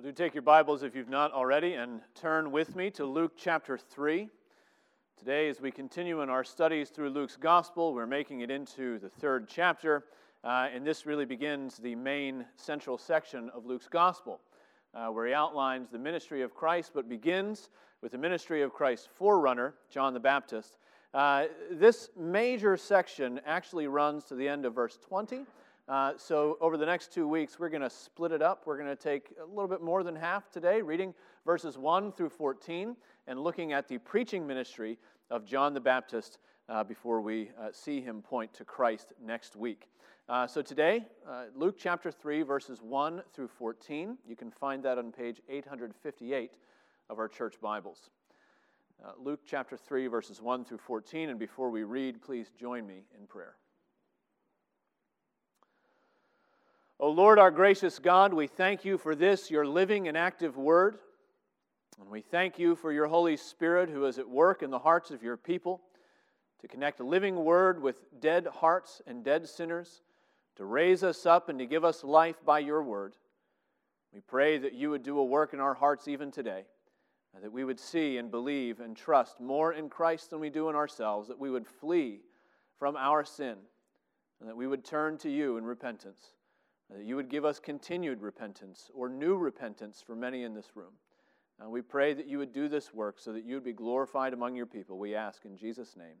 Would you take your Bibles, if you've not already, and turn with me to Luke chapter 3? Today, as we continue in our studies through Luke's Gospel, we're making it into the third chapter, uh, and this really begins the main central section of Luke's Gospel, uh, where he outlines the ministry of Christ, but begins with the ministry of Christ's forerunner, John the Baptist. Uh, this major section actually runs to the end of verse 20. Uh, so, over the next two weeks, we're going to split it up. We're going to take a little bit more than half today, reading verses 1 through 14 and looking at the preaching ministry of John the Baptist uh, before we uh, see him point to Christ next week. Uh, so, today, uh, Luke chapter 3, verses 1 through 14. You can find that on page 858 of our church Bibles. Luke chapter 3, verses 1 through 14. And before we read, please join me in prayer. O Lord, our gracious God, we thank you for this, your living and active word. And we thank you for your Holy Spirit who is at work in the hearts of your people to connect a living word with dead hearts and dead sinners, to raise us up and to give us life by your word. We pray that you would do a work in our hearts even today, and that we would see and believe and trust more in Christ than we do in ourselves, that we would flee from our sin, and that we would turn to you in repentance Uh, you would give us continued repentance or new repentance for many in this room. And we pray that you would do this work so that you would be glorified among your people. We ask in Jesus' name.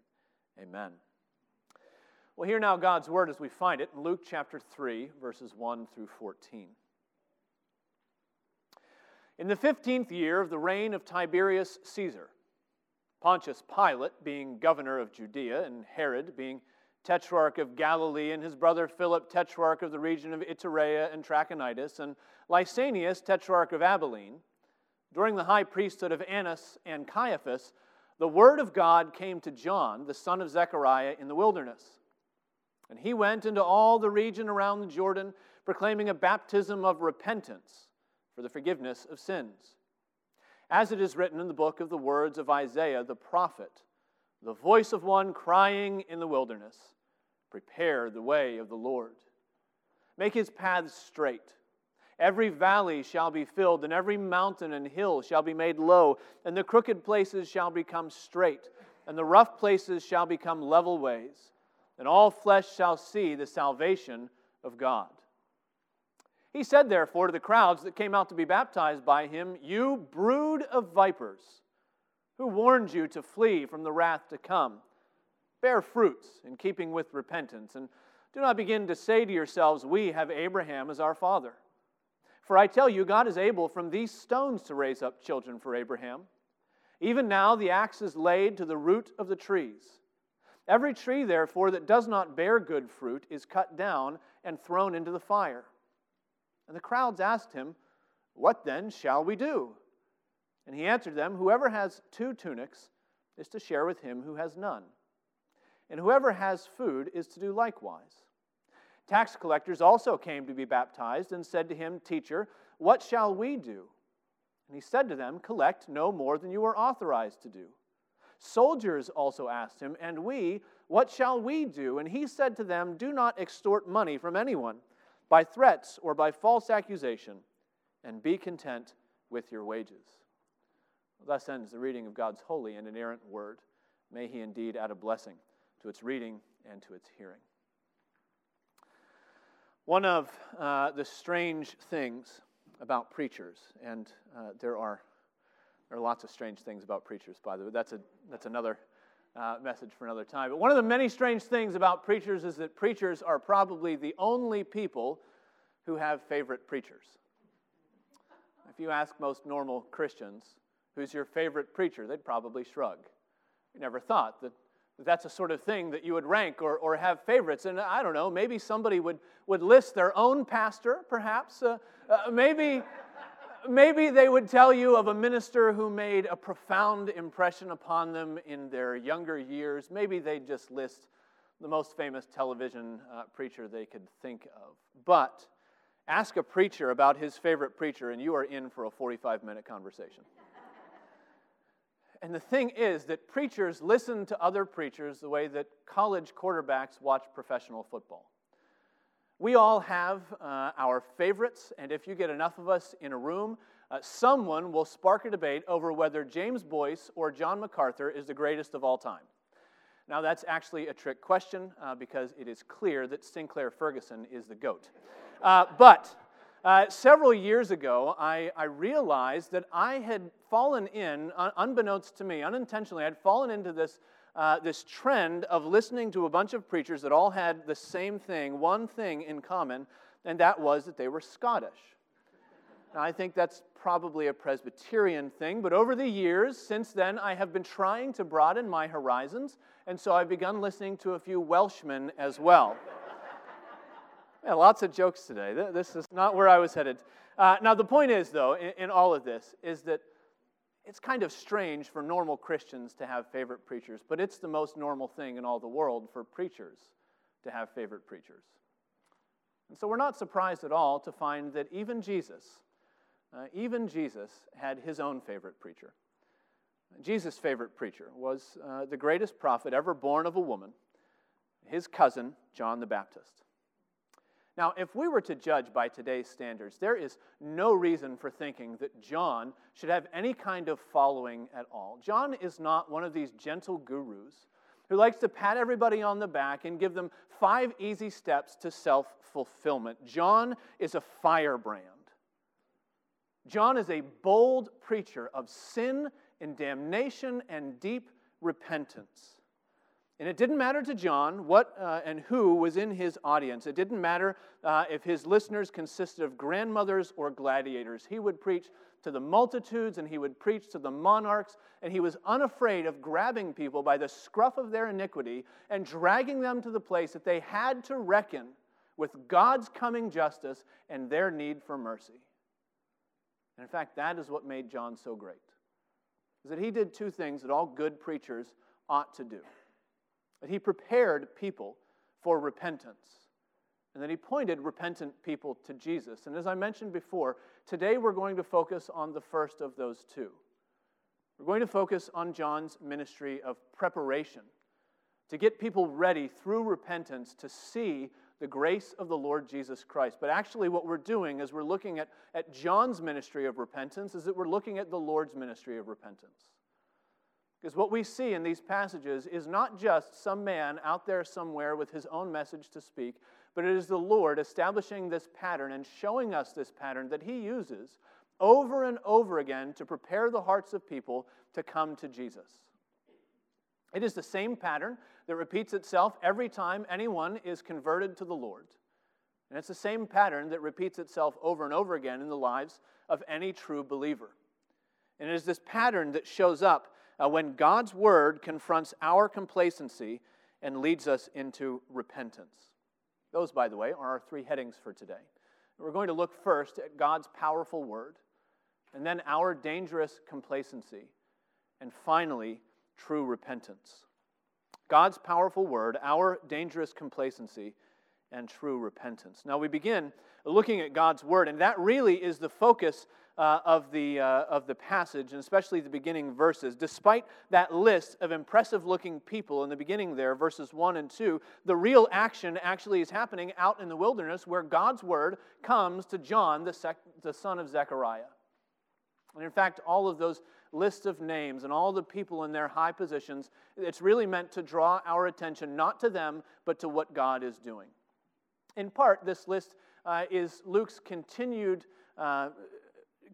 Amen. Well, hear now God's word as we find it in Luke chapter 3, verses 1 through 14. In the 15th year of the reign of Tiberius Caesar, Pontius Pilate being governor of Judea and Herod being tetrarch of Galilee, and his brother Philip, tetrarch of the region of Iturea and Trachonitis, and Lysanias, tetrarch of Abilene. During the high priesthood of Annas and Caiaphas, the word of God came to John, the son of Zechariah, in the wilderness. And he went into all the region around the Jordan, proclaiming a baptism of repentance for the forgiveness of sins. As it is written in the book of the words of Isaiah the prophet, the voice of one crying in the wilderness, Prepare the way of the Lord. Make his paths straight. Every valley shall be filled, and every mountain and hill shall be made low, and the crooked places shall become straight, and the rough places shall become level ways, and all flesh shall see the salvation of God. He said, therefore, to the crowds that came out to be baptized by him, You brood of vipers. Who warned you to flee from the wrath to come? Bear fruits in keeping with repentance, and do not begin to say to yourselves, We have Abraham as our father. For I tell you, God is able from these stones to raise up children for Abraham. Even now the axe is laid to the root of the trees. Every tree, therefore, that does not bear good fruit is cut down and thrown into the fire. And the crowds asked him, What then shall we do? And he answered them, Whoever has two tunics is to share with him who has none. And whoever has food is to do likewise. Tax collectors also came to be baptized and said to him, Teacher, what shall we do? And he said to them, Collect no more than you are authorized to do. Soldiers also asked him, And we, what shall we do? And he said to them, Do not extort money from anyone by threats or by false accusation, and be content with your wages. Thus ends the reading of God's holy and inerrant word. May He indeed add a blessing to its reading and to its hearing. One of uh, the strange things about preachers, and uh, there are there are lots of strange things about preachers, by the way. That's a that's another uh, message for another time. But one of the many strange things about preachers is that preachers are probably the only people who have favorite preachers. If you ask most normal Christians, Who's your favorite preacher? They'd probably shrug. You never thought that that's a sort of thing that you would rank or, or have favorites. And I don't know, maybe somebody would, would list their own pastor, perhaps. Uh, uh, maybe, maybe they would tell you of a minister who made a profound impression upon them in their younger years. Maybe they'd just list the most famous television uh, preacher they could think of. But ask a preacher about his favorite preacher, and you are in for a 45 minute conversation. And the thing is that preachers listen to other preachers the way that college quarterbacks watch professional football. We all have uh, our favorites, and if you get enough of us in a room, uh, someone will spark a debate over whether James Boice or John MacArthur is the greatest of all time. Now, that's actually a trick question uh, because it is clear that Sinclair Ferguson is the GOAT. Uh, but uh, several years ago, I, I, realized that I had fallen in, unbeknownst to me, unintentionally, I had fallen into this uh, this trend of listening to a bunch of preachers that all had the same thing, one thing in common, and that was that they were Scottish. Now, I think that's probably a Presbyterian thing, but over the years, since then, I have been trying to broaden my horizons, and so I've begun listening to a few Welshmen as well. Yeah, lots of jokes today. This is not where I was headed. Uh, now, the point is, though, in, in all of this, is that it's kind of strange for normal Christians to have favorite preachers, but it's the most normal thing in all the world for preachers to have favorite preachers. And so we're not surprised at all to find that even Jesus, uh, even Jesus had his own favorite preacher. Jesus' favorite preacher was uh, the greatest prophet ever born of a woman, his cousin, John the Baptist. Now, if we were to judge by today's standards, there is no reason for thinking that John should have any kind of following at all. John is not one of these gentle gurus who likes to pat everybody on the back and give them five easy steps to self fulfillment. John is a firebrand. John is a bold preacher of sin and damnation and deep repentance. And it didn't matter to John what uh, and who was in his audience. It didn't matter uh, if his listeners consisted of grandmothers or gladiators. He would preach to the multitudes and he would preach to the monarchs, and he was unafraid of grabbing people by the scruff of their iniquity and dragging them to the place that they had to reckon with God's coming justice and their need for mercy. And in fact, that is what made John so great. Is that he did two things that all good preachers ought to do that he prepared people for repentance. And then he pointed repentant people to Jesus. And as I mentioned before, today we're going to focus on the first of those two. We're going to focus on John's ministry of preparation to get people ready through repentance to see the grace of the Lord Jesus Christ. But actually, what we're doing as we're looking at, at John's ministry of repentance is that we're looking at the Lord's ministry of repentance. Because what we see in these passages is not just some man out there somewhere with his own message to speak, but it is the Lord establishing this pattern and showing us this pattern that he uses over and over again to prepare the hearts of people to come to Jesus. It is the same pattern that repeats itself every time anyone is converted to the Lord. And it's the same pattern that repeats itself over and over again in the lives of any true believer. And it is this pattern that shows up uh, when God's word confronts our complacency and leads us into repentance. Those, by the way, are our three headings for today. We're going to look first at God's powerful word, and then our dangerous complacency, and finally, true repentance. God's powerful word, our dangerous complacency, and true repentance. Now, we begin looking at God's word, and that really is the focus uh, of, the, uh, of the passage, and especially the beginning verses. Despite that list of impressive looking people in the beginning there, verses 1 and 2, the real action actually is happening out in the wilderness where God's word comes to John, the, sec- the son of Zechariah. And in fact, all of those lists of names and all the people in their high positions, it's really meant to draw our attention not to them, but to what God is doing. In part, this list uh, is Luke's continued uh,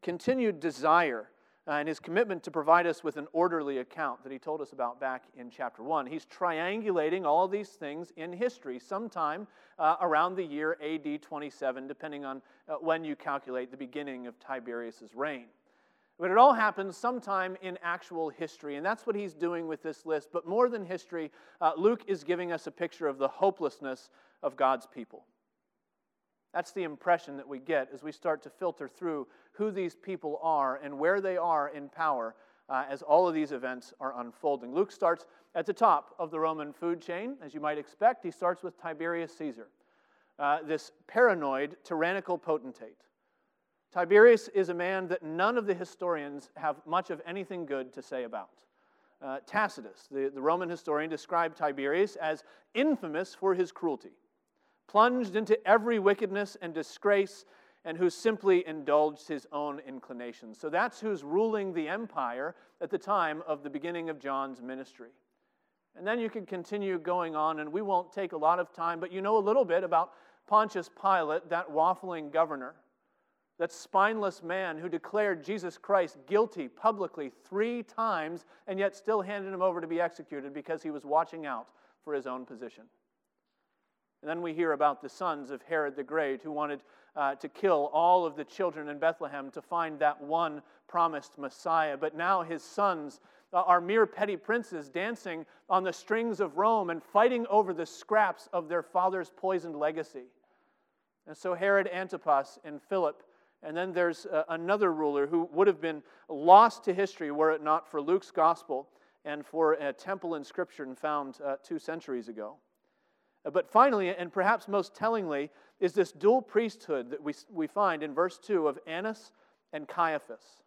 continued desire uh, and his commitment to provide us with an orderly account that he told us about back in chapter 1. He's triangulating all these things in history sometime uh, around the year AD 27, depending on uh, when you calculate the beginning of Tiberius' reign. But it all happens sometime in actual history, and that's what he's doing with this list. But more than history, uh, Luke is giving us a picture of the hopelessness of God's people. That's the impression that we get as we start to filter through who these people are and where they are in power uh, as all of these events are unfolding. Luke starts at the top of the Roman food chain, as you might expect. He starts with Tiberius Caesar, uh, this paranoid, tyrannical potentate. Tiberius is a man that none of the historians have much of anything good to say about. Uh, Tacitus, the, the Roman historian, described Tiberius as infamous for his cruelty. Plunged into every wickedness and disgrace, and who simply indulged his own inclinations. So that's who's ruling the empire at the time of the beginning of John's ministry. And then you can continue going on, and we won't take a lot of time, but you know a little bit about Pontius Pilate, that waffling governor, that spineless man who declared Jesus Christ guilty publicly three times and yet still handed him over to be executed because he was watching out for his own position. And then we hear about the sons of Herod the Great who wanted uh, to kill all of the children in Bethlehem to find that one promised Messiah. But now his sons uh, are mere petty princes dancing on the strings of Rome and fighting over the scraps of their father's poisoned legacy. And so Herod Antipas and Philip, and then there's uh, another ruler who would have been lost to history were it not for Luke's gospel and for a temple inscription found uh, two centuries ago. But finally, and perhaps most tellingly, is this dual priesthood that we, we find in verse 2 of Annas and Caiaphas.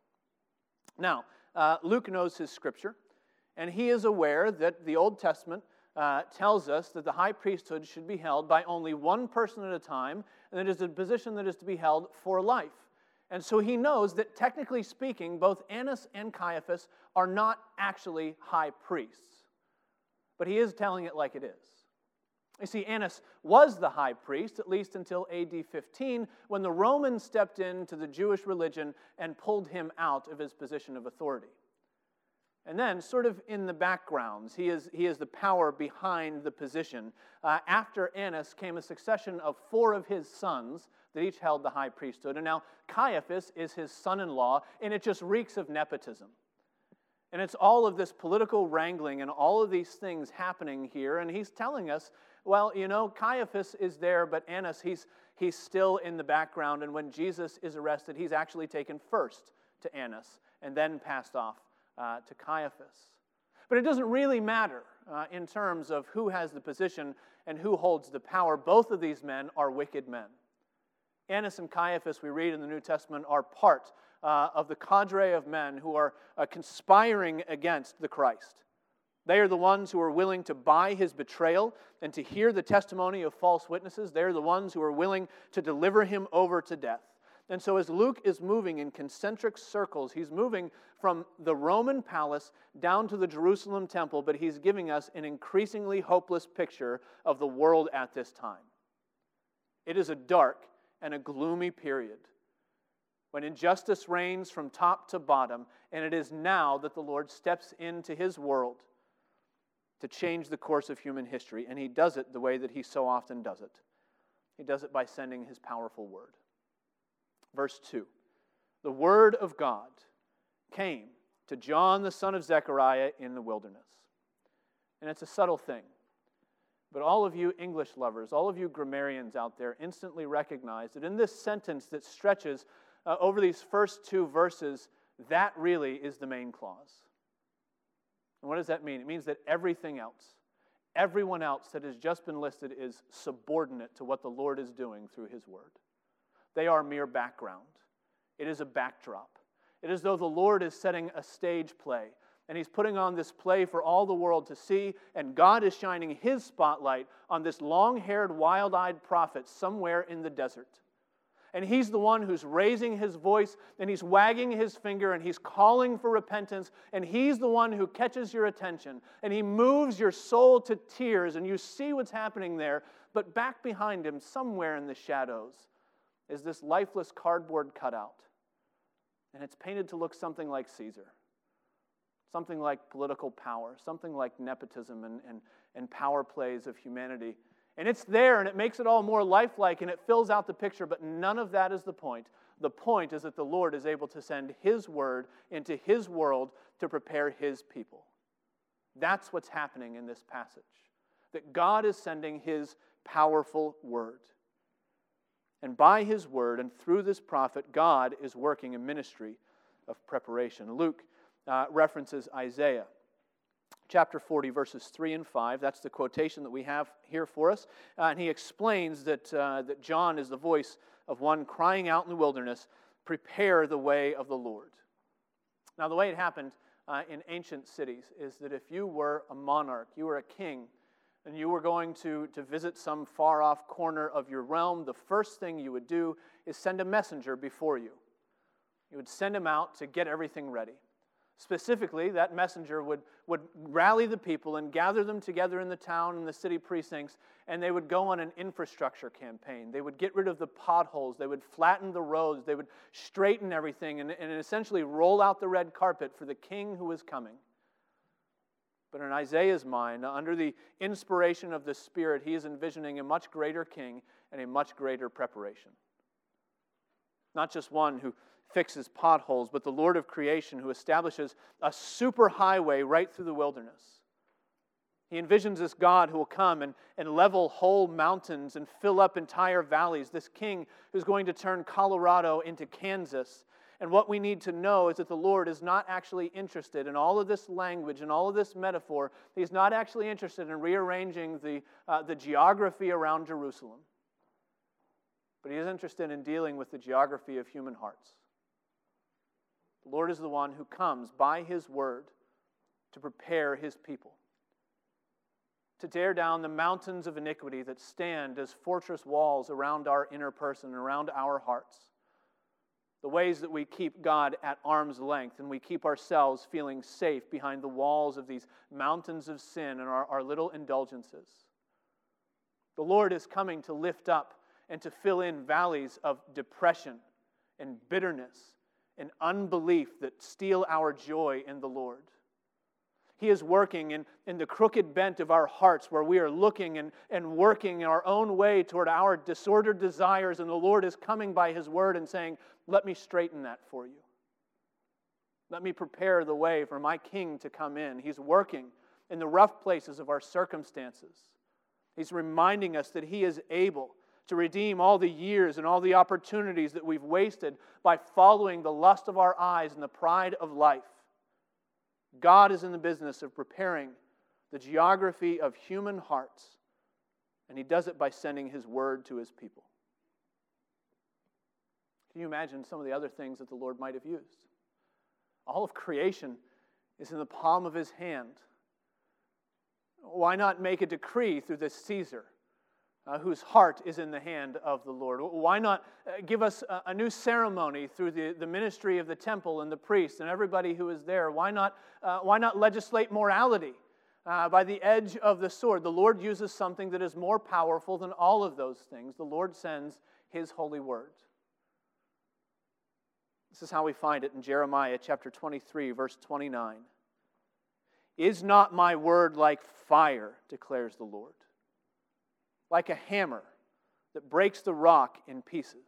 Now, uh, Luke knows his scripture, and he is aware that the Old Testament uh, tells us that the high priesthood should be held by only one person at a time, and it is a position that is to be held for life. And so he knows that, technically speaking, both Annas and Caiaphas are not actually high priests. But he is telling it like it is. You see, Annas was the high priest, at least until AD 15, when the Romans stepped into the Jewish religion and pulled him out of his position of authority. And then, sort of in the backgrounds, he is, he is the power behind the position. Uh, after Annas came a succession of four of his sons that each held the high priesthood. And now Caiaphas is his son in law, and it just reeks of nepotism. And it's all of this political wrangling and all of these things happening here. And he's telling us, well, you know, Caiaphas is there, but Annas, he's, he's still in the background. And when Jesus is arrested, he's actually taken first to Annas and then passed off uh, to Caiaphas. But it doesn't really matter uh, in terms of who has the position and who holds the power. Both of these men are wicked men. Annas and Caiaphas, we read in the New Testament, are part uh, of the cadre of men who are uh, conspiring against the Christ. They are the ones who are willing to buy his betrayal and to hear the testimony of false witnesses. They are the ones who are willing to deliver him over to death. And so, as Luke is moving in concentric circles, he's moving from the Roman palace down to the Jerusalem temple, but he's giving us an increasingly hopeless picture of the world at this time. It is a dark and a gloomy period when injustice reigns from top to bottom, and it is now that the Lord steps into his world to change the course of human history, and he does it the way that he so often does it. He does it by sending his powerful word. Verse 2 The word of God came to John the son of Zechariah in the wilderness. And it's a subtle thing. But all of you English lovers, all of you grammarians out there instantly recognize that in this sentence that stretches uh, over these first two verses, that really is the main clause. And what does that mean? It means that everything else, everyone else that has just been listed is subordinate to what the Lord is doing through His Word. They are mere background, it is a backdrop. It is though the Lord is setting a stage play and he's putting on this play for all the world to see, and God is shining his spotlight on this long haired, wild eyed prophet somewhere in the desert. And he's the one who's raising his voice and he's wagging his finger and he's calling for repentance. And he's the one who catches your attention and he moves your soul to tears and you see what's happening there. But back behind him, somewhere in the shadows, is this lifeless cardboard cutout. And it's painted to look something like Caesar, something like political power, something like nepotism and, and, and power plays of humanity. And it's there and it makes it all more lifelike and it fills out the picture, but none of that is the point. The point is that the Lord is able to send His word into His world to prepare His people. That's what's happening in this passage. That God is sending His powerful word. And by His word and through this prophet, God is working a ministry of preparation. Luke uh, references Isaiah chapter 40, verses 3 and 5. That's the quotation that we have here for us. Uh, and he explains that, uh, that John is the voice of one crying out in the wilderness, Prepare the way of the Lord. Now, the way it happened uh, in ancient cities is that if you were a monarch, you were a king, and you were going to, to visit some far off corner of your realm, the first thing you would do is send a messenger before you. You would send him out to get everything ready. Specifically, that messenger would, would rally the people and gather them together in the town and the city precincts, and they would go on an infrastructure campaign. They would get rid of the potholes, they would flatten the roads, they would straighten everything, and, and essentially roll out the red carpet for the king who was coming. But in Isaiah's mind, under the inspiration of the Spirit, he is envisioning a much greater king and a much greater preparation. Not just one who fixes potholes, but the Lord of creation who establishes a superhighway right through the wilderness. He envisions this God who will come and, and level whole mountains and fill up entire valleys, this king who's going to turn Colorado into Kansas. And what we need to know is that the Lord is not actually interested in all of this language and all of this metaphor. He's not actually interested in rearranging the, uh, the geography around Jerusalem, but He is interested in dealing with the geography of human hearts. The Lord is the one who comes by his word to prepare his people, to tear down the mountains of iniquity that stand as fortress walls around our inner person and around our hearts. The ways that we keep God at arm's length and we keep ourselves feeling safe behind the walls of these mountains of sin and our, our little indulgences. The Lord is coming to lift up and to fill in valleys of depression and bitterness and unbelief that steal our joy in the Lord. He is working in, in the crooked bent of our hearts where we are looking and, and working in our own way toward our disordered desires, and the Lord is coming by His word and saying, Let me straighten that for you. Let me prepare the way for my King to come in. He's working in the rough places of our circumstances. He's reminding us that He is able to redeem all the years and all the opportunities that we've wasted by following the lust of our eyes and the pride of life. God is in the business of preparing the geography of human hearts, and He does it by sending His word to His people. Can you imagine some of the other things that the Lord might have used? All of creation is in the palm of His hand. Why not make a decree through this Caesar? Uh, whose heart is in the hand of the Lord? Why not uh, give us a, a, new ceremony through the, the ministry of the temple and the priests and everybody who is there? Why not, uh, why not legislate morality uh, by the edge of the sword? The Lord uses something that is more powerful than all of those things. The Lord sends His holy word. This is how we find it in Jeremiah chapter 23, verse 29. Is not my word like fire, declares the Lord? Like a hammer that breaks the rock in pieces.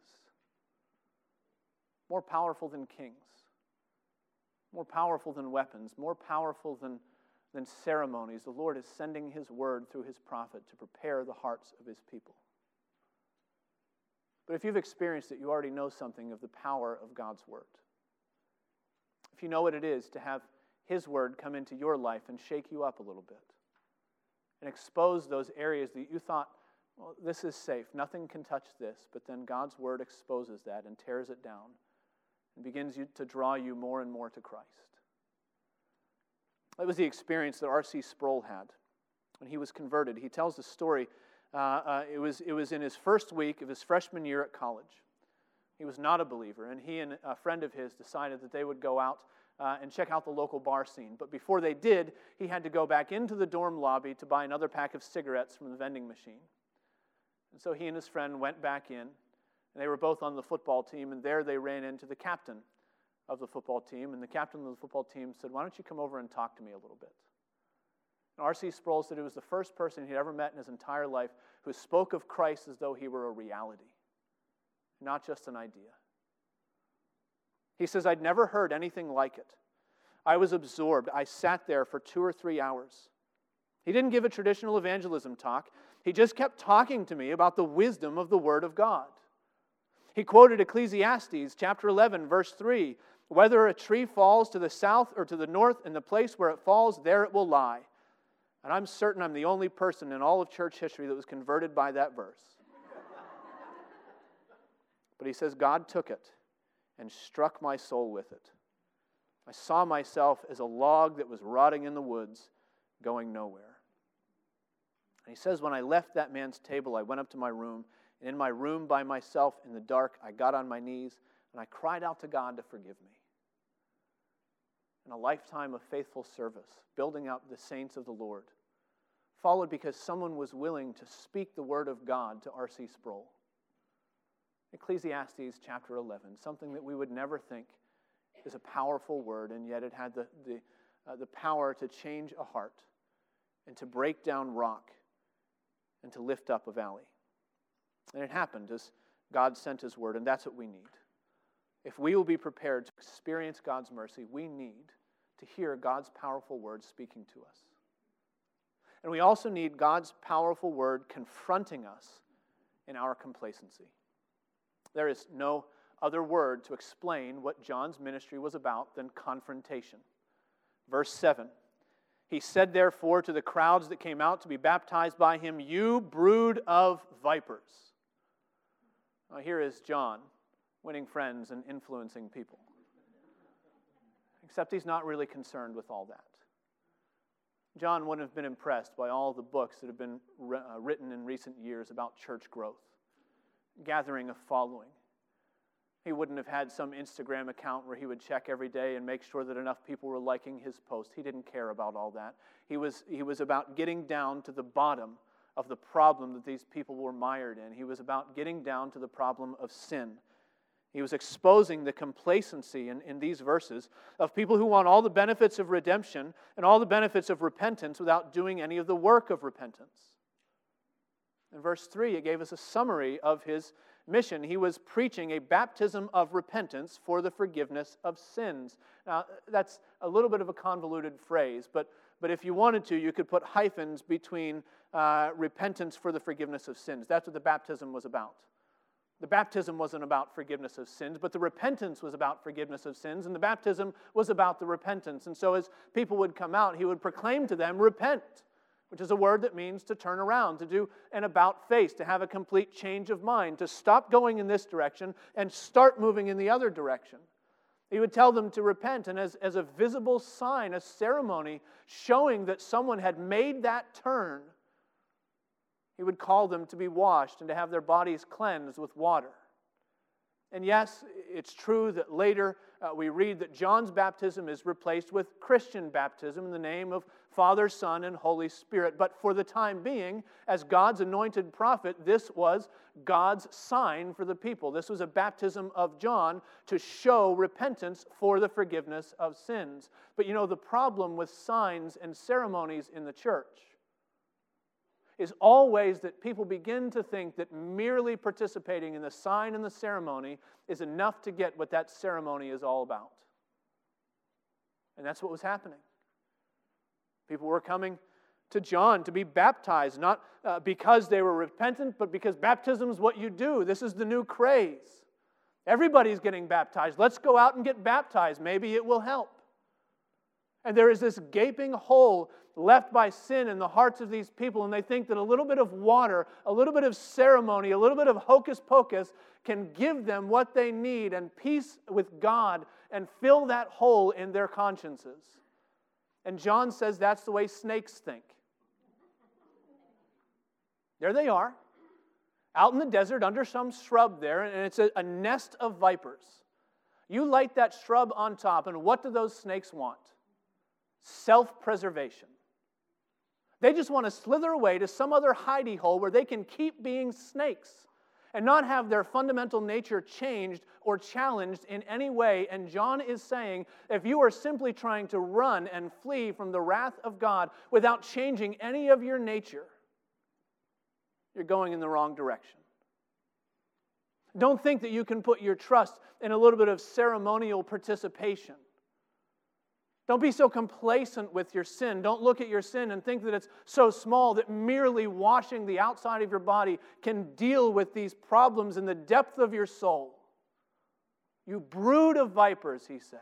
More powerful than kings, more powerful than weapons, more powerful than, than ceremonies. The Lord is sending His word through His prophet to prepare the hearts of His people. But if you've experienced it, you already know something of the power of God's word. If you know what it is to have His word come into your life and shake you up a little bit and expose those areas that you thought well, this is safe. Nothing can touch this. But then God's word exposes that and tears it down and begins to draw you more and more to Christ. That was the experience that R.C. Sproul had when he was converted. He tells the story. Uh, uh, it, was, it was in his first week of his freshman year at college. He was not a believer, and he and a friend of his decided that they would go out uh, and check out the local bar scene. But before they did, he had to go back into the dorm lobby to buy another pack of cigarettes from the vending machine. And so he and his friend went back in, and they were both on the football team, and there they ran into the captain of the football team. And the captain of the football team said, Why don't you come over and talk to me a little bit? And R.C. Sproul said he was the first person he'd ever met in his entire life who spoke of Christ as though he were a reality, not just an idea. He says, I'd never heard anything like it. I was absorbed. I sat there for two or three hours. He didn't give a traditional evangelism talk. He just kept talking to me about the wisdom of the Word of God. He quoted Ecclesiastes chapter 11, verse 3 Whether a tree falls to the south or to the north, in the place where it falls, there it will lie. And I'm certain I'm the only person in all of church history that was converted by that verse. but he says, God took it and struck my soul with it. I saw myself as a log that was rotting in the woods, going nowhere. And he says, When I left that man's table, I went up to my room, and in my room by myself in the dark, I got on my knees and I cried out to God to forgive me. And a lifetime of faithful service, building up the saints of the Lord, followed because someone was willing to speak the word of God to R.C. Sproul. Ecclesiastes chapter 11, something that we would never think is a powerful word, and yet it had the, the, uh, the power to change a heart and to break down rock and to lift up a valley. And it happened as God sent his word, and that's what we need. If we will be prepared to experience God's mercy, we need to hear God's powerful word speaking to us. And we also need God's powerful word confronting us in our complacency. There is no other word to explain what John's ministry was about than confrontation. Verse 7 He said, therefore, to the crowds that came out to be baptized by him, You brood of vipers. Now, here is John winning friends and influencing people. Except he's not really concerned with all that. John wouldn't have been impressed by all the books that have been uh, written in recent years about church growth, gathering a following. He wouldn't have had some Instagram account where he would check every day and make sure that enough people were liking his post. He didn't care about all that. He was, he was about getting down to the bottom of the problem that these people were mired in. He was about getting down to the problem of sin he was exposing the complacency in, in these verses of people who want all the benefits of redemption and all the benefits of repentance without doing any of the work of repentance. In verse 3, it gave us a summary of his mission. He was preaching a baptism of repentance for the forgiveness of sins. Now, that's a little bit of a convoluted phrase, but, but if you wanted to, you could put hyphens between uh, repentance for the forgiveness of sins. That's what the baptism was about. The baptism wasn't about forgiveness of sins, but the repentance was about forgiveness of sins, and the baptism was about the repentance. And so, as people would come out, he would proclaim to them, Repent, which is a word that means to turn around, to do an about face, to have a complete change of mind, to stop going in this direction and start moving in the other direction. He would tell them to repent, and as, as a visible sign, a ceremony showing that someone had made that turn, he would call them to be washed and to have their bodies cleansed with water. And yes, it's true that later uh, we read that John's baptism is replaced with Christian baptism in the name of Father, Son, and Holy Spirit. But for the time being, as God's anointed prophet, this was God's sign for the people. This was a baptism of John to show repentance for the forgiveness of sins. But you know, the problem with signs and ceremonies in the church is always that people begin to think that merely participating in the sign and the ceremony is enough to get what that ceremony is all about. And that's what was happening. People were coming to John to be baptized, not uh, because they were repentant, but because baptism is what you do. This is the new craze. Everybody's getting baptized. Let's go out and get baptized. Maybe it will help. And there is this gaping hole left by sin in the hearts of these people, and they think that a little bit of water, a little bit of ceremony, a little bit of hocus pocus can give them what they need and peace with God and fill that hole in their consciences. And John says that's the way snakes think. There they are, out in the desert under some shrub there, and it's a, a nest of vipers. You light that shrub on top, and what do those snakes want? Self preservation. They just want to slither away to some other hidey hole where they can keep being snakes and not have their fundamental nature changed or challenged in any way. And John is saying if you are simply trying to run and flee from the wrath of God without changing any of your nature, you're going in the wrong direction. Don't think that you can put your trust in a little bit of ceremonial participation. Don't be so complacent with your sin. Don't look at your sin and think that it's so small that merely washing the outside of your body can deal with these problems in the depth of your soul. You brood of vipers, he says.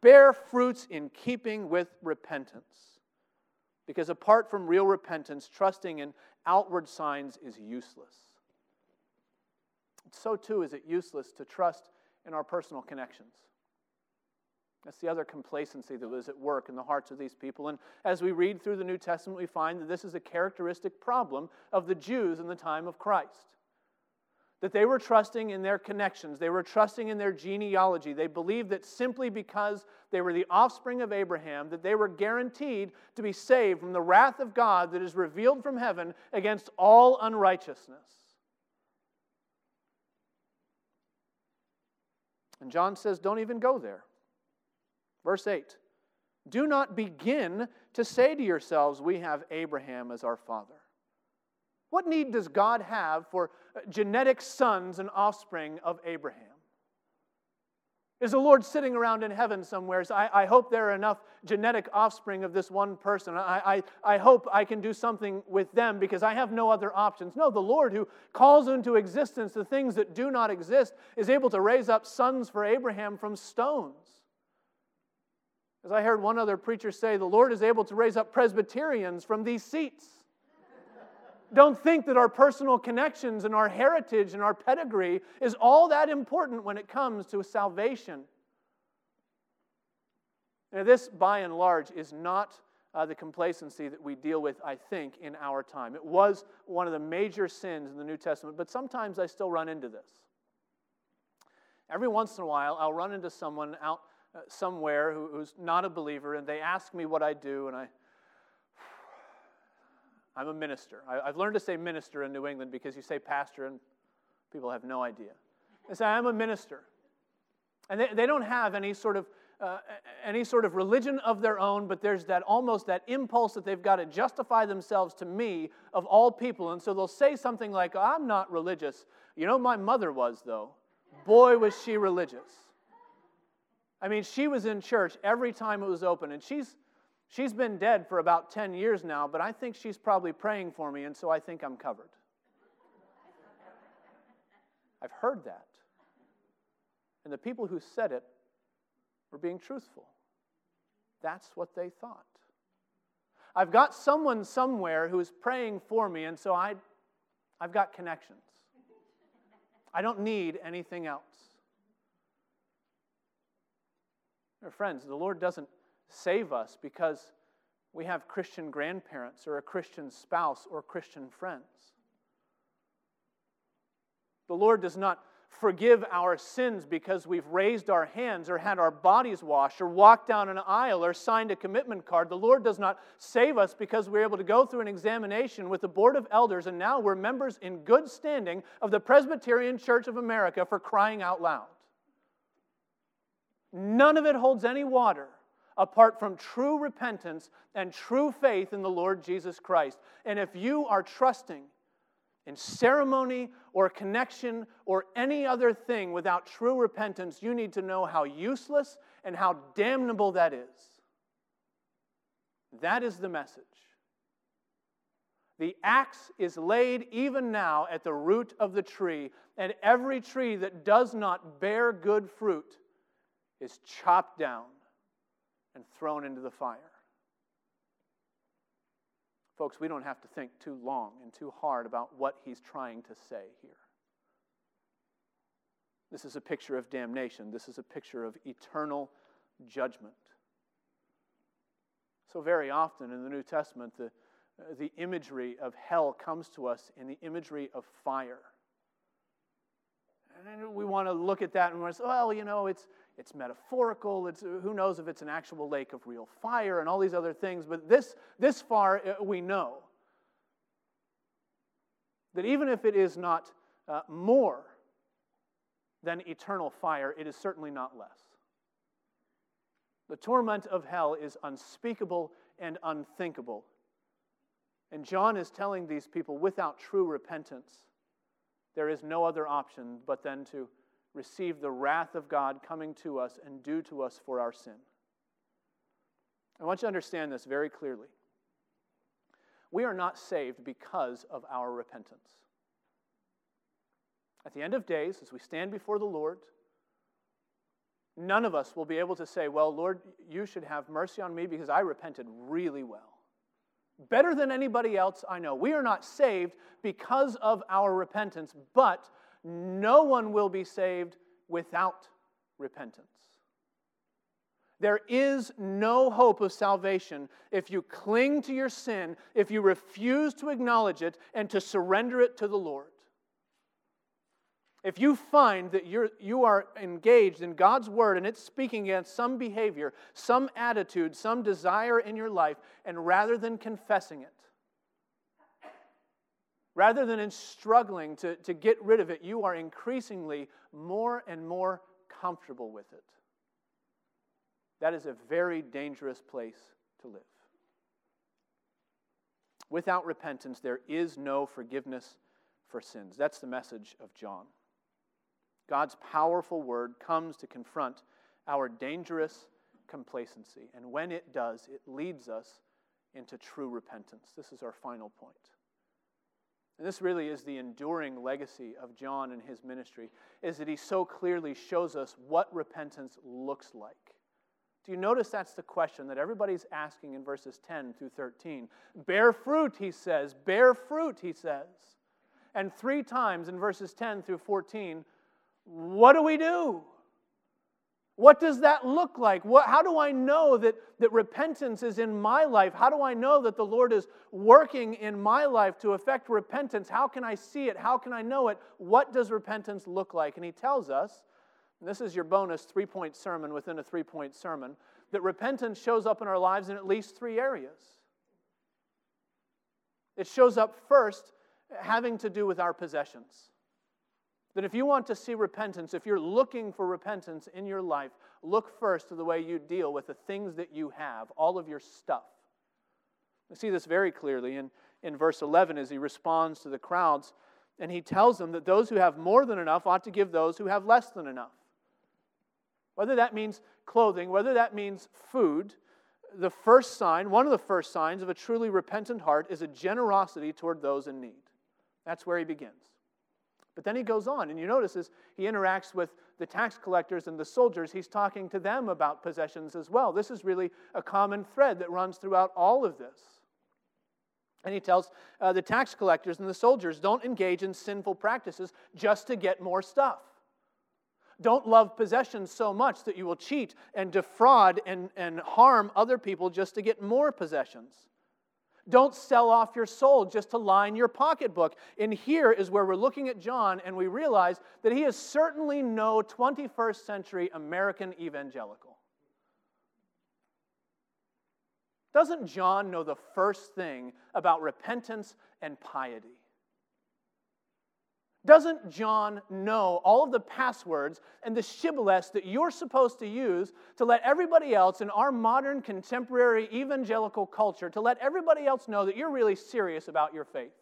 Bear fruits in keeping with repentance. Because apart from real repentance, trusting in outward signs is useless. So, too, is it useless to trust in our personal connections. That's the other complacency that was at work in the hearts of these people. And as we read through the New Testament, we find that this is a characteristic problem of the Jews in the time of Christ. That they were trusting in their connections, they were trusting in their genealogy. They believed that simply because they were the offspring of Abraham, that they were guaranteed to be saved from the wrath of God that is revealed from heaven against all unrighteousness. And John says, don't even go there. Verse 8 Do not begin to say to yourselves, We have Abraham as our father. What need does God have for uh, genetic sons and offspring of Abraham? Is the Lord sitting around in heaven somewhere? So I, I hope there are enough genetic offspring of this one person. I, I, I hope I can do something with them because I have no other options. No, the Lord who calls into existence the things that do not exist is able to raise up sons for Abraham from stones. As I heard one other preacher say, the Lord is able to raise up Presbyterians from these seats. Don't think that our personal connections and our heritage and our pedigree is all that important when it comes to salvation. Now, this, by and large, is not uh, the complacency that we deal with, I think, in our time. It was one of the major sins in the New Testament, but sometimes I still run into this. Every once in a while, I'll run into someone out somewhere who, who's not a believer, and they ask me what I do, and I, I'm a minister. I, have learned to say minister in New England because you say pastor, and people have no idea. They say, I'm a minister. And they, they don't have any sort of uh, any sort of religion of their own, but there's that almost that impulse that they've got to justify themselves to me of all people. And so they'll say something like, I'm not religious. You know, my mother was, though. Boy, was she religious. I mean, she was in church every time it was open, and she's, she's been dead for about 10 years now, but I think she's probably praying for me, and so I think I'm covered. I've heard that. And the people who said it were being truthful. That's what they thought. I've got someone somewhere who is praying for me, and so I, I've got connections. I don't need anything else. Friends, the Lord doesn't save us because we have Christian grandparents or a Christian spouse or Christian friends. The Lord does not forgive our sins because we've raised our hands or had our bodies washed or walked down an aisle or signed a commitment card. The Lord does not save us because we're able to go through an examination with the Board of Elders and now we're members in good standing of the Presbyterian Church of America for crying out loud. None of it holds any water apart from true repentance and true faith in the Lord Jesus Christ. And if you are trusting in ceremony or connection or any other thing without true repentance, you need to know how useless and how damnable that is. That is the message. The axe is laid even now at the root of the tree, and every tree that does not bear good fruit is chopped down and thrown into the fire. Folks, we don't have to think too long and too hard about what he's trying to say here. This is a picture of damnation, this is a picture of eternal judgment. So, very often in the New Testament, the, the imagery of hell comes to us in the imagery of fire. And we want to look at that and we say, well, you know, it's, it's metaphorical. It's, who knows if it's an actual lake of real fire and all these other things. But this, this far, uh, we know that even if it is not uh, more than eternal fire, it is certainly not less. The torment of hell is unspeakable and unthinkable. And John is telling these people without true repentance, there is no other option but then to receive the wrath of God coming to us and due to us for our sin. I want you to understand this very clearly. We are not saved because of our repentance. At the end of days, as we stand before the Lord, none of us will be able to say, Well, Lord, you should have mercy on me because I repented really well. Better than anybody else I know. We are not saved because of our repentance, but no one will be saved without repentance. There is no hope of salvation if you cling to your sin, if you refuse to acknowledge it and to surrender it to the Lord. If you find that you're, you are engaged in God's word and it's speaking against some behavior, some attitude, some desire in your life, and rather than confessing it, rather than in struggling to, to get rid of it, you are increasingly more and more comfortable with it. That is a very dangerous place to live. Without repentance, there is no forgiveness for sins. That's the message of John. God's powerful word comes to confront our dangerous complacency. And when it does, it leads us into true repentance. This is our final point. And this really is the enduring legacy of John and his ministry, is that he so clearly shows us what repentance looks like. Do you notice that's the question that everybody's asking in verses 10 through 13? Bear fruit, he says. Bear fruit, he says. And three times in verses 10 through 14, what do we do? What does that look like? What, how do I know that, that repentance is in my life? How do I know that the Lord is working in my life to effect repentance? How can I see it? How can I know it? What does repentance look like? And he tells us, and this is your bonus three point sermon within a three point sermon, that repentance shows up in our lives in at least three areas. It shows up first having to do with our possessions. That if you want to see repentance, if you're looking for repentance in your life, look first to the way you deal with the things that you have, all of your stuff. We see this very clearly in, in verse 11 as he responds to the crowds, and he tells them that those who have more than enough ought to give those who have less than enough. Whether that means clothing, whether that means food, the first sign, one of the first signs of a truly repentant heart is a generosity toward those in need. That's where he begins. But then he goes on, and you notice as he interacts with the tax collectors and the soldiers, he's talking to them about possessions as well. This is really a common thread that runs throughout all of this. And he tells uh, the tax collectors and the soldiers don't engage in sinful practices just to get more stuff. Don't love possessions so much that you will cheat and defraud and, and harm other people just to get more possessions. Don't sell off your soul just to line your pocketbook. And here is where we're looking at John and we realize that he is certainly no 21st century American evangelical. Doesn't John know the first thing about repentance and piety? Doesn't John know all of the passwords and the shibboleths that you're supposed to use to let everybody else in our modern contemporary evangelical culture, to let everybody else know that you're really serious about your faith?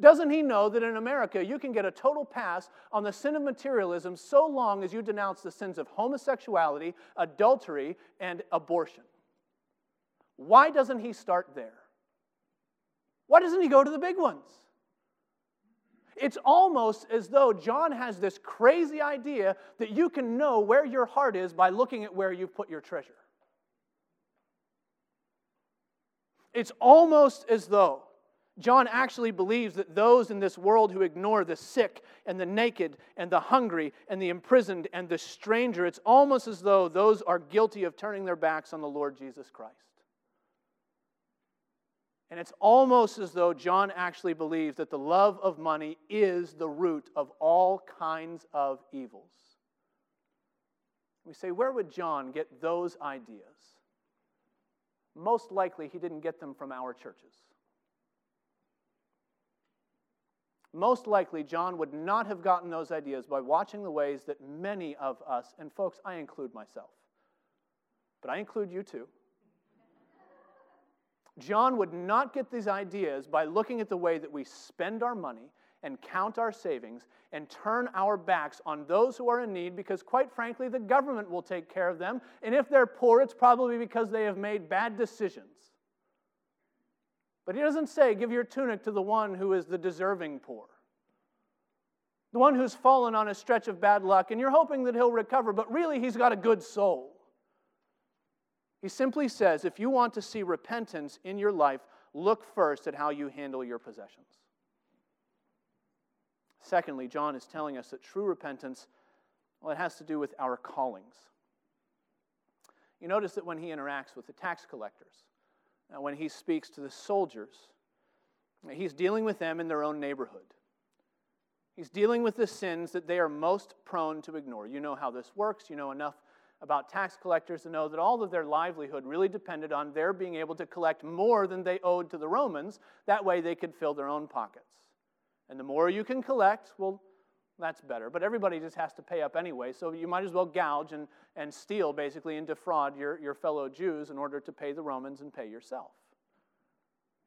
Doesn't he know that in America you can get a total pass on the sin of materialism so long as you denounce the sins of homosexuality, adultery, and abortion? Why doesn't he start there? Why doesn't he go to the big ones? It's almost as though John has this crazy idea that you can know where your heart is by looking at where you've put your treasure. It's almost as though John actually believes that those in this world who ignore the sick and the naked and the hungry and the imprisoned and the stranger, it's almost as though those are guilty of turning their backs on the Lord Jesus Christ. And it's almost as though John actually believes that the love of money is the root of all kinds of evils. We say, where would John get those ideas? Most likely, he didn't get them from our churches. Most likely, John would not have gotten those ideas by watching the ways that many of us, and folks, I include myself, but I include you too John would not get these ideas by looking at the way that we spend our money and count our savings and turn our backs on those who are in need because, quite frankly, the government will take care of them. And if they're poor, it's probably because they have made bad decisions. But he doesn't say, give your tunic to the one who is the deserving poor, the one who's fallen on a stretch of bad luck, and you're hoping that he'll recover, but really he's got a good soul. He simply says if you want to see repentance in your life, look first at how you handle your possessions. Secondly, John is telling us that true repentance, well, it has to do with our callings. You notice that when he interacts with the tax collectors, uh, when he speaks to the soldiers, he's dealing with them in their own neighborhood. He's dealing with the sins that they are most prone to ignore. You know how this works. You know enough about tax collectors to know that all of their livelihood really depended on their being able to collect more than they owed to the Romans. That way they could fill their own pockets. And the more you can collect, well, that's better. But everybody just has to pay up anyway, so you might as well gouge and, and steal, basically, and defraud your, your fellow Jews in order to pay the Romans and pay yourself.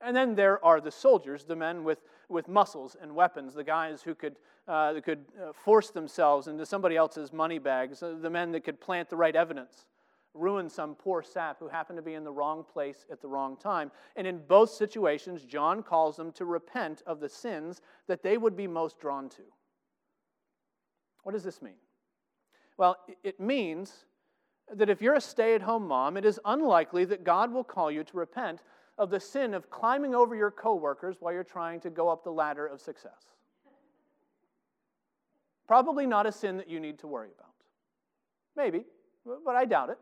And then there are the soldiers, the men with, with muscles and weapons, the guys who could, uh, could uh, force themselves into somebody else's money bags, uh, the men that could plant the right evidence, ruin some poor sap who happened to be in the wrong place at the wrong time. And in both situations, John calls them to repent of the sins that they would be most drawn to. What does this mean? Well, it means that if you're a stay at home mom, it is unlikely that God will call you to repent of the sin of climbing over your coworkers while you're trying to go up the ladder of success. Probably not a sin that you need to worry about. Maybe, but I doubt it.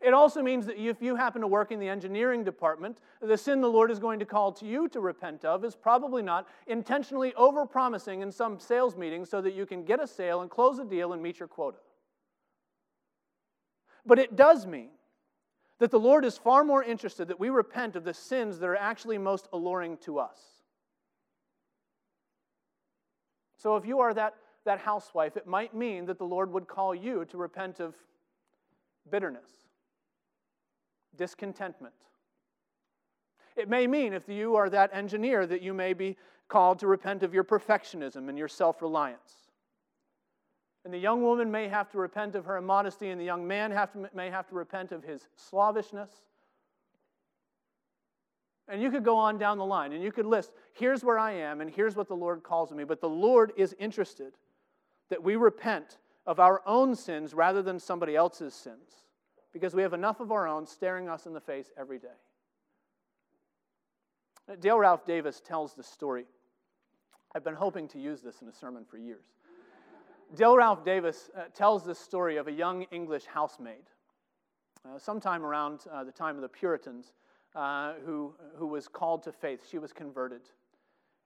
It also means that if you happen to work in the engineering department, the sin the Lord is going to call to you to repent of is probably not intentionally overpromising in some sales meeting so that you can get a sale and close a deal and meet your quota. But it does mean that the Lord is far more interested that we repent of the sins that are actually most alluring to us. So if you are that, that housewife, it might mean that the Lord would call you to repent of bitterness discontentment. It may mean, if you are that engineer, that you may be called to repent of your perfectionism and your self reliance. And the young woman may have to repent of her immodesty, and the young man have to, may have to repent of his slavishness. And you could go on down the line and you could list here's where I am, and here's what the Lord calls me. But the Lord is interested that we repent of our own sins rather than somebody else's sins because we have enough of our own staring us in the face every day. Dale Ralph Davis tells the story. I've been hoping to use this in a sermon for years. Dale Ralph Davis uh, tells the story of a young English housemaid, uh, sometime around uh, the time of the Puritans, uh, who, who was called to faith. She was converted.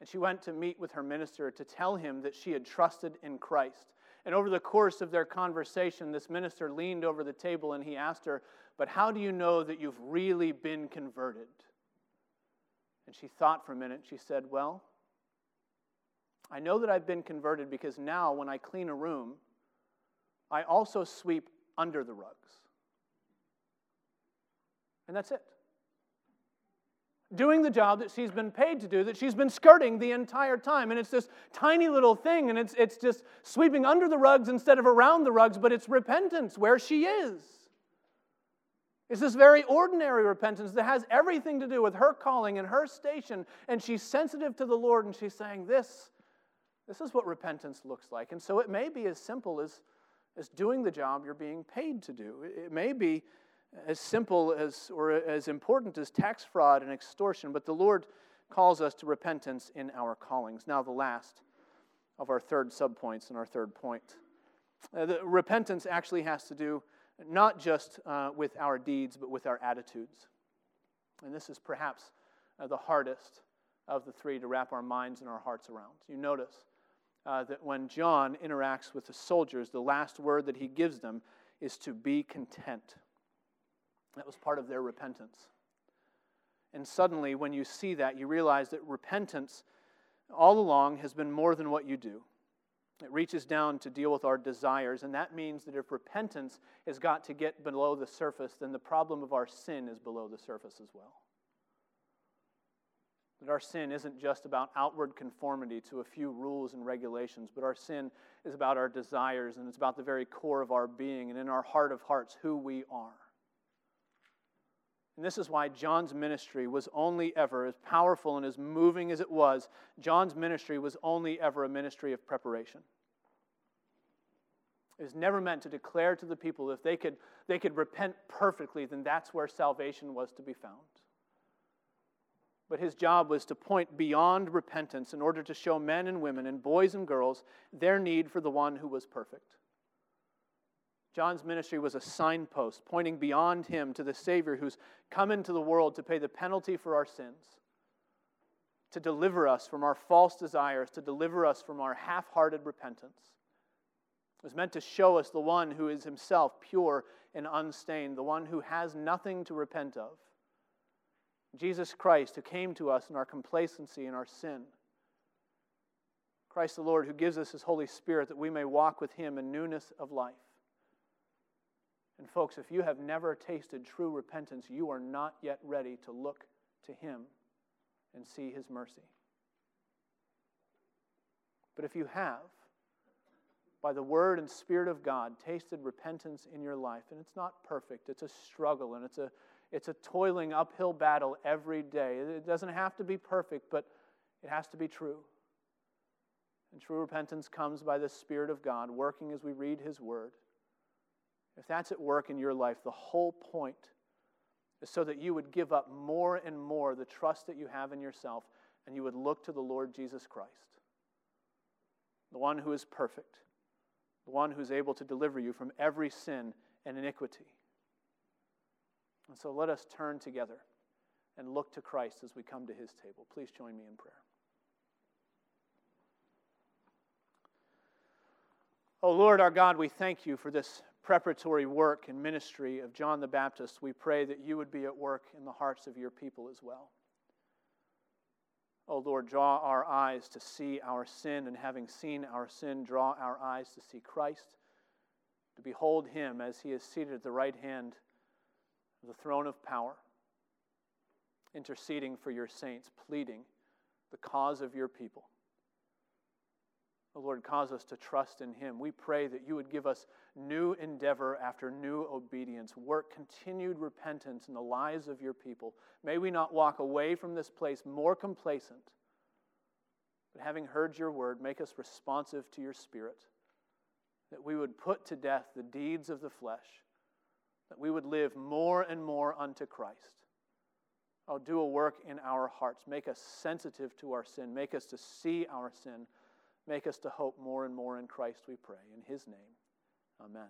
And she went to meet with her minister to tell him that she had trusted in Christ and over the course of their conversation, this minister leaned over the table and he asked her, But how do you know that you've really been converted? And she thought for a minute. She said, Well, I know that I've been converted because now when I clean a room, I also sweep under the rugs. And that's it doing the job that she's been paid to do, that she's been skirting the entire time. And it's this tiny little thing, and it's, it's just sweeping under the rugs instead of around the rugs, but it's repentance where she is. It's this very ordinary repentance that has everything to do with her calling and her station, and she's sensitive to the Lord, and she's saying, This, this is what repentance looks like. And so it may be as simple as, as doing the job you're being paid to do. It may be as simple as or as important as tax fraud and extortion, but the Lord calls us to repentance in our callings. Now, the last of our third subpoints and our third point. Uh, the repentance actually has to do not just uh, with our deeds, but with our attitudes. And this is perhaps uh, the hardest of the three to wrap our minds and our hearts around. You notice uh, that when John interacts with the soldiers, the last word that he gives them is to be content. That was part of their repentance. And suddenly, when you see that, you realize that repentance all along has been more than what you do. It reaches down to deal with our desires, and that means that if repentance has got to get below the surface, then the problem of our sin is below the surface as well. That our sin isn't just about outward conformity to a few rules and regulations, but our sin is about our desires, and it's about the very core of our being, and in our heart of hearts, who we are. And this is why John's ministry was only ever, as powerful and as moving as it was, John's ministry was only ever a ministry of preparation. It was never meant to declare to the people if they could, they could repent perfectly, then that's where salvation was to be found. But his job was to point beyond repentance in order to show men and women and boys and girls their need for the one who was perfect. John's ministry was a signpost pointing beyond him to the Savior who's come into the world to pay the penalty for our sins, to deliver us from our false desires, to deliver us from our half hearted repentance. It was meant to show us the one who is himself pure and unstained, the one who has nothing to repent of. Jesus Christ, who came to us in our complacency and our sin. Christ the Lord, who gives us his Holy Spirit that we may walk with him in newness of life. And, folks, if you have never tasted true repentance, you are not yet ready to look to him and see his mercy. But if you have, by the Word and Spirit of God, tasted repentance in your life, and it's not perfect, it's a struggle, and it's a it's a toiling uphill battle every day. It doesn't have to be perfect, but it has to be true. And true repentance comes by the Spirit of God working as we read His Word. If that's at work in your life, the whole point is so that you would give up more and more the trust that you have in yourself and you would look to the Lord Jesus Christ, the one who is perfect, the one who's able to deliver you from every sin and iniquity. And so let us turn together and look to Christ as we come to his table. Please join me in prayer. Oh Lord our God, we thank you for this preparatory work and ministry of John the Baptist. We pray that you would be at work in the hearts of your people as well. Oh Lord, draw our eyes to see our sin, and having seen our sin, draw our eyes to see Christ, to behold him as he is seated at the right hand the throne of power, interceding for your saints, pleading the cause of your people. The Lord, cause us to trust in Him. We pray that you would give us new endeavor after new obedience, work continued repentance in the lives of your people. May we not walk away from this place more complacent, but having heard your word, make us responsive to your Spirit, that we would put to death the deeds of the flesh that we would live more and more unto Christ. Oh, do a work in our hearts. Make us sensitive to our sin. Make us to see our sin. Make us to hope more and more in Christ, we pray. In his name, amen.